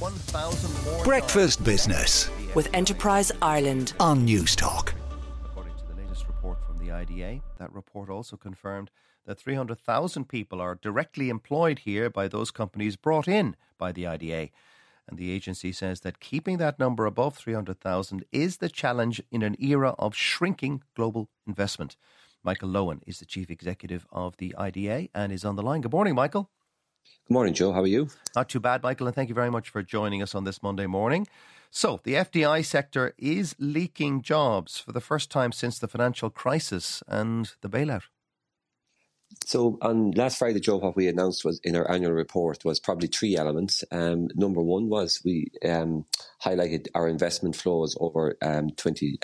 1,000 more. Breakfast Business with Enterprise Ireland on Newstalk. According to the latest report from the IDA, that report also confirmed that 300,000 people are directly employed here by those companies brought in by the IDA. And the agency says that keeping that number above 300,000 is the challenge in an era of shrinking global investment. Michael Lohan is the chief executive of the IDA and is on the line. Good morning, Michael. Good morning, Joe. How are you? Not too bad, Michael, and thank you very much for joining us on this Monday morning. So, the FDI sector is leaking jobs for the first time since the financial crisis and the bailout. So on last Friday, Joe, what we announced was in our annual report was probably three elements. Um, number one was we um, highlighted our investment flows over um, 20,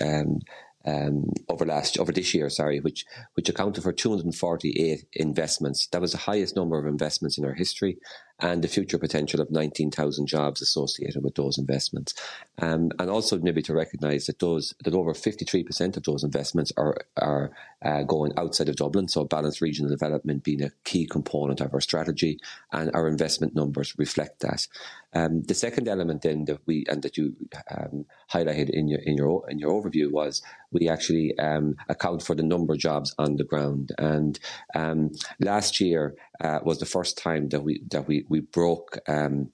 um, over last over this year, sorry, which which accounted for 248 investments. That was the highest number of investments in our history, and the future potential of 19,000 jobs associated with those investments. Um, and also maybe to recognise that those that over 53% of those investments are are uh, going outside of Dublin. So balanced regional development being a key component of our strategy, and our investment numbers reflect that. Um, the second element then that we and that you um, highlighted in your in your in your overview was we actually um, account for the number of jobs on the ground. And um, last year uh, was the first time that we that we we broke um,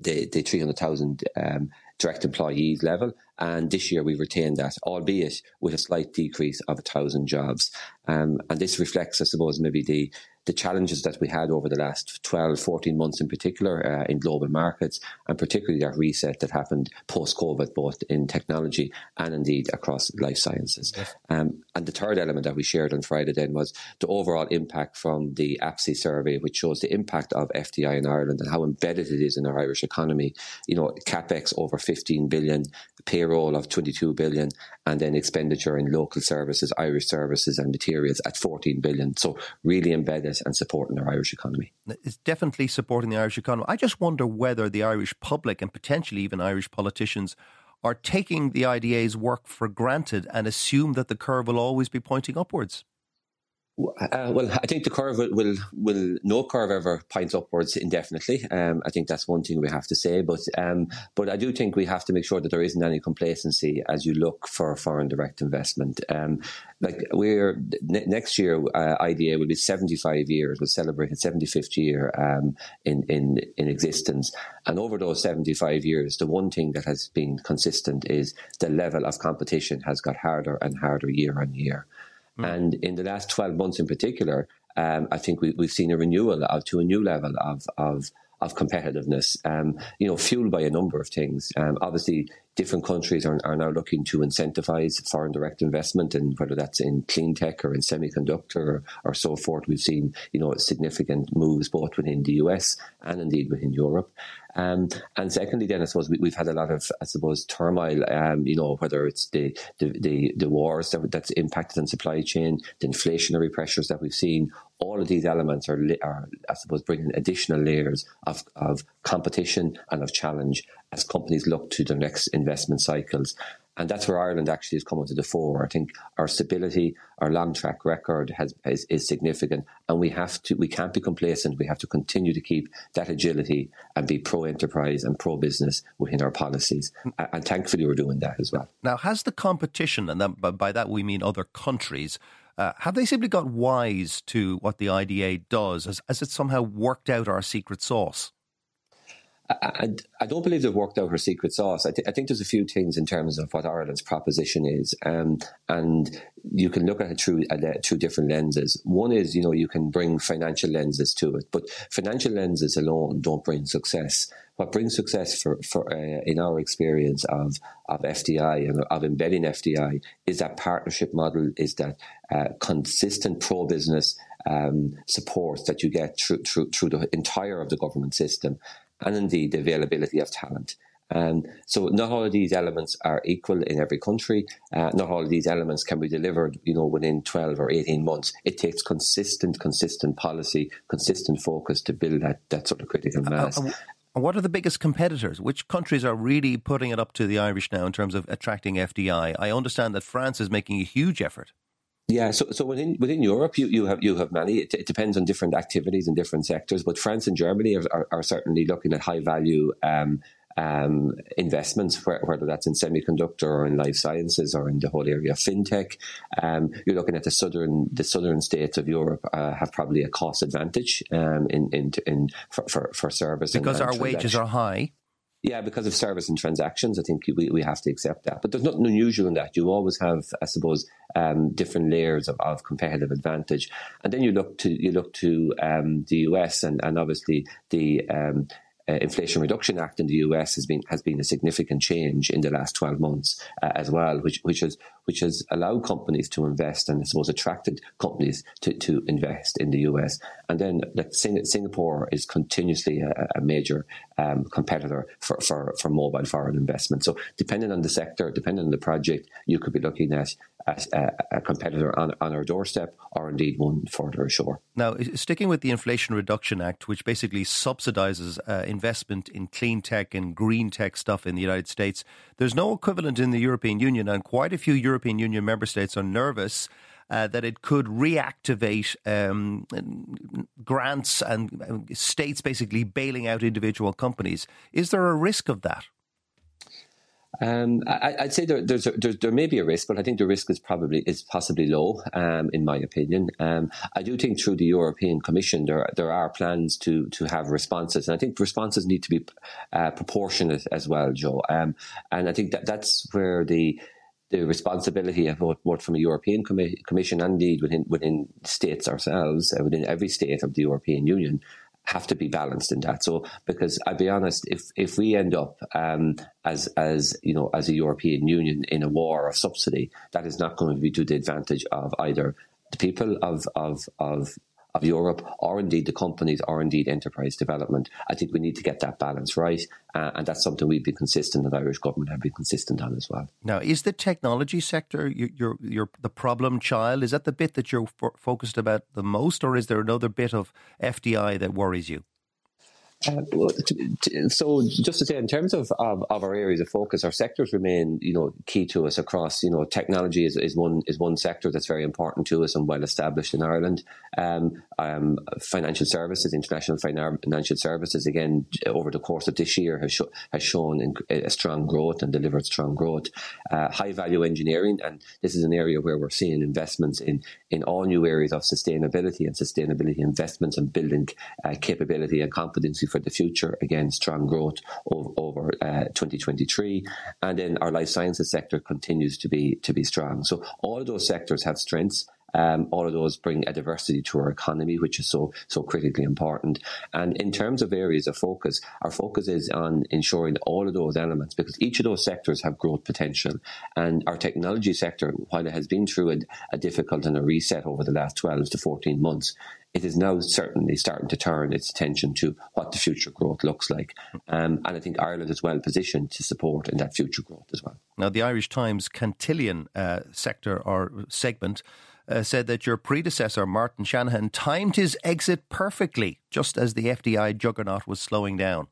the the three hundred thousand um, direct employees level. And this year we've retained that, albeit with a slight decrease of a thousand jobs. Um, and this reflects, I suppose, maybe the the challenges that we had over the last 12, 14 months in particular uh, in global markets, and particularly that reset that happened post COVID, both in technology and indeed across life sciences. Yes. Um, and the third element that we shared on Friday then was the overall impact from the APSI survey, which shows the impact of FDI in Ireland and how embedded it is in our Irish economy. You know, capex over 15 billion, payroll of 22 billion, and then expenditure in local services, Irish services, and materials at 14 billion. So really embedded and supporting our Irish economy. It's definitely supporting the Irish economy. I just wonder whether the Irish public and potentially even Irish politicians are taking the IDA's work for granted and assume that the curve will always be pointing upwards. Uh, well, I think the curve will, will, will no curve ever points upwards indefinitely. Um, I think that's one thing we have to say. But um, but I do think we have to make sure that there isn't any complacency as you look for foreign direct investment. Um, like we're ne- next year, uh, IDA will be seventy five years. We'll celebrate its seventy fifth year um, in in in existence. And over those seventy five years, the one thing that has been consistent is the level of competition has got harder and harder year on year. Mm. And in the last 12 months in particular, um, I think we, have seen a renewal of, to a new level of, of, of competitiveness, um, you know, fueled by a number of things. Um, obviously, different countries are, are now looking to incentivize foreign direct investment, and whether that's in clean tech or in semiconductor or, or so forth, we've seen, you know, significant moves both within the US and indeed within Europe. Um, and secondly, then I suppose we, have had a lot of, I suppose, turmoil. Um, you know, whether it's the the the, the wars that, that's impacted on supply chain, the inflationary pressures that we've seen. All of these elements are, are I suppose, bringing additional layers of, of competition and of challenge as companies look to their next investment cycles. And that's where Ireland actually is coming to the fore. I think our stability, our long track record has, is, is, significant, and we have to, we can't be complacent. We have to continue to keep that agility and be pro enterprise and pro business within our policies. And thankfully, we're doing that as well. Now, has the competition, and that, by that we mean other countries, uh, have they simply got wise to what the IDA does? Has, has it somehow worked out our secret sauce? I, I, don't believe they've worked out her secret sauce. I, th- I, think there's a few things in terms of what Ireland's proposition is, um, and you can look at it through uh, different lenses. One is, you know, you can bring financial lenses to it, but financial lenses alone don't bring success. What brings success for, for uh, in our experience of of FDI and of embedding FDI is that partnership model, is that uh, consistent pro business um, support that you get through, through through the entire of the government system and indeed the availability of talent. And so not all of these elements are equal in every country. Uh, not all of these elements can be delivered, you know, within 12 or 18 months. It takes consistent, consistent policy, consistent focus to build that, that sort of critical mass. Uh, uh, what are the biggest competitors? Which countries are really putting it up to the Irish now in terms of attracting FDI? I understand that France is making a huge effort. Yeah, so so within within Europe, you, you have you have many. It, it depends on different activities in different sectors, but France and Germany are, are, are certainly looking at high value um, um, investments, whether that's in semiconductor or in life sciences or in the whole area of fintech. Um, you're looking at the southern the southern states of Europe uh, have probably a cost advantage um, in, in, in for, for, for service because and, and our wages are high. Yeah, because of service and transactions, I think we, we have to accept that. But there's nothing unusual in that. You always have, I suppose, um, different layers of, of, competitive advantage. And then you look to you look to um, the US and, and obviously the um, uh, Inflation Reduction Act in the US has been has been a significant change in the last 12 months uh, as well, which which has which has allowed companies to invest and I suppose attracted companies to, to invest in the US. And then like, Singapore is continuously a, a major um, competitor for, for, for mobile foreign investment. So depending on the sector, depending on the project, you could be looking at a, a, competitor on, on our doorstep or indeed one further ashore. Now, sticking with the Inflation Reduction Act, which basically subsidizes uh, investment in clean tech and green tech stuff in the United States, there's no equivalent in the European Union, and quite a few European Union member states are nervous. Uh, that it could reactivate um, grants and states basically bailing out individual companies. Is there a risk of that? Um, I, would say there, there's a, there, there, may be a risk, but I think the risk is probably is possibly low, um, in my opinion. Um, I do think through the European Commission there there are plans to to have responses, and I think responses need to be uh, proportionate as well, Joe. Um, and I think that that's where the the responsibility of both from a European Commission and indeed within within states ourselves, uh, within every state of the European Union, have to be balanced in that. So, because I'll be honest, if if we end up um, as as you know as a European Union in a war of subsidy, that is not going to be to the advantage of either the people of of of of Europe, or indeed the companies, or indeed enterprise development. I think we need to get that balance right, uh, and that's something we've been consistent, the Irish government have been consistent on as well. Now, is the technology sector your your, your the problem child? Is that the bit that you're focused about the most, or is there another bit of FDI that worries you? Uh, so just to say, in terms of, of, of, our areas of focus, our sectors remain, you know, key to us across. You know, technology is, is one is one sector that's very important to us and well established in Ireland. Um, um, financial services, international financial services, again over the course of this year has sh- has shown a strong growth and delivered strong growth. Uh, high value engineering, and this is an area where we're seeing investments in in all new areas of sustainability and sustainability investments and building uh, capability and competency for the future. Again, strong growth over, over uh, 2023, and then our life sciences sector continues to be to be strong. So all of those sectors have strengths. Um, all of those bring a diversity to our economy, which is so so critically important. And in terms of areas of focus, our focus is on ensuring all of those elements because each of those sectors have growth potential. And our technology sector, while it has been through a, a difficult and a reset over the last 12 to 14 months, it is now certainly starting to turn its attention to what the future growth looks like. Um, and I think Ireland is well positioned to support in that future growth as well. Now, the Irish Times Cantillon uh, sector or segment uh, said that your predecessor, Martin Shanahan, timed his exit perfectly, just as the FDI juggernaut was slowing down.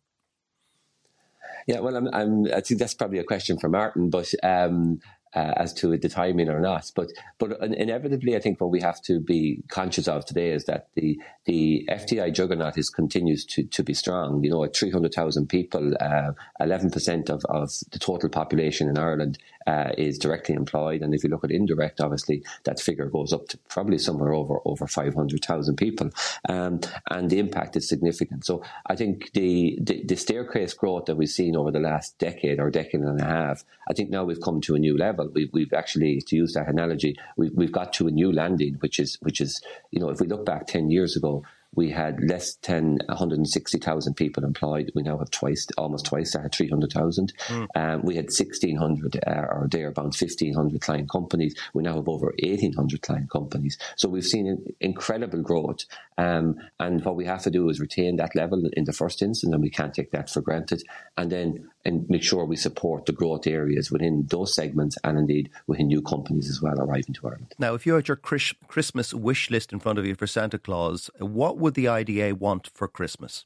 Yeah, well, I'm, I'm, i think that's probably a question for Martin, but um, uh, as to the timing or not. But but inevitably, I think what we have to be conscious of today is that the the FDI juggernaut is continues to, to be strong. You know, at three hundred thousand people, uh, eleven percent of, of the total population in Ireland uh, is directly employed, and if you look at indirect, obviously that figure goes up to probably somewhere over over five hundred thousand people, um, and the impact is significant. So I think the, the the staircase growth that we've seen over the last decade or decade and a half, I think now we've come to a new level. We've, we've actually, to use that analogy, we've, we've got to a new landing, which is which is you know if we look back ten years ago we had less than 160,000 people employed. We now have twice, almost twice that, 300,000. Mm. Um, we had 1,600 uh, or thereabouts 1,500 client companies. We now have over 1,800 client companies. So we've seen incredible growth. Um, and what we have to do is retain that level in the first instance, and we can't take that for granted. And then and make sure we support the growth areas within those segments and indeed within new companies as well arriving to Ireland. Now, if you had your Christmas wish list in front of you for Santa Claus, what would the IDA want for Christmas?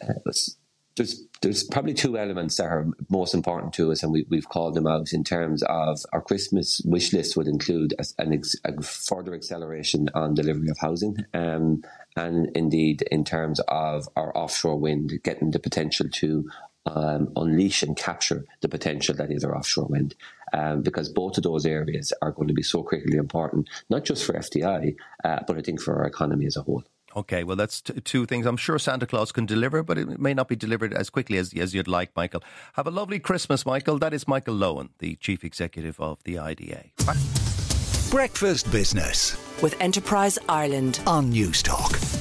Uh, there's there's probably two elements that are most important to us, and we, we've called them out in terms of our Christmas wish list would include a, ex, a further acceleration on delivery of housing, um, and indeed in terms of our offshore wind getting the potential to um, unleash and capture the potential that is our offshore wind. Um, because both of those areas are going to be so critically important, not just for FDI, uh, but I think for our economy as a whole. Okay, well, that's t- two things. I'm sure Santa Claus can deliver, but it may not be delivered as quickly as, as you'd like, Michael. Have a lovely Christmas, Michael. That is Michael Lohan, the Chief Executive of the IDA. Breakfast Business with Enterprise Ireland on Newstalk.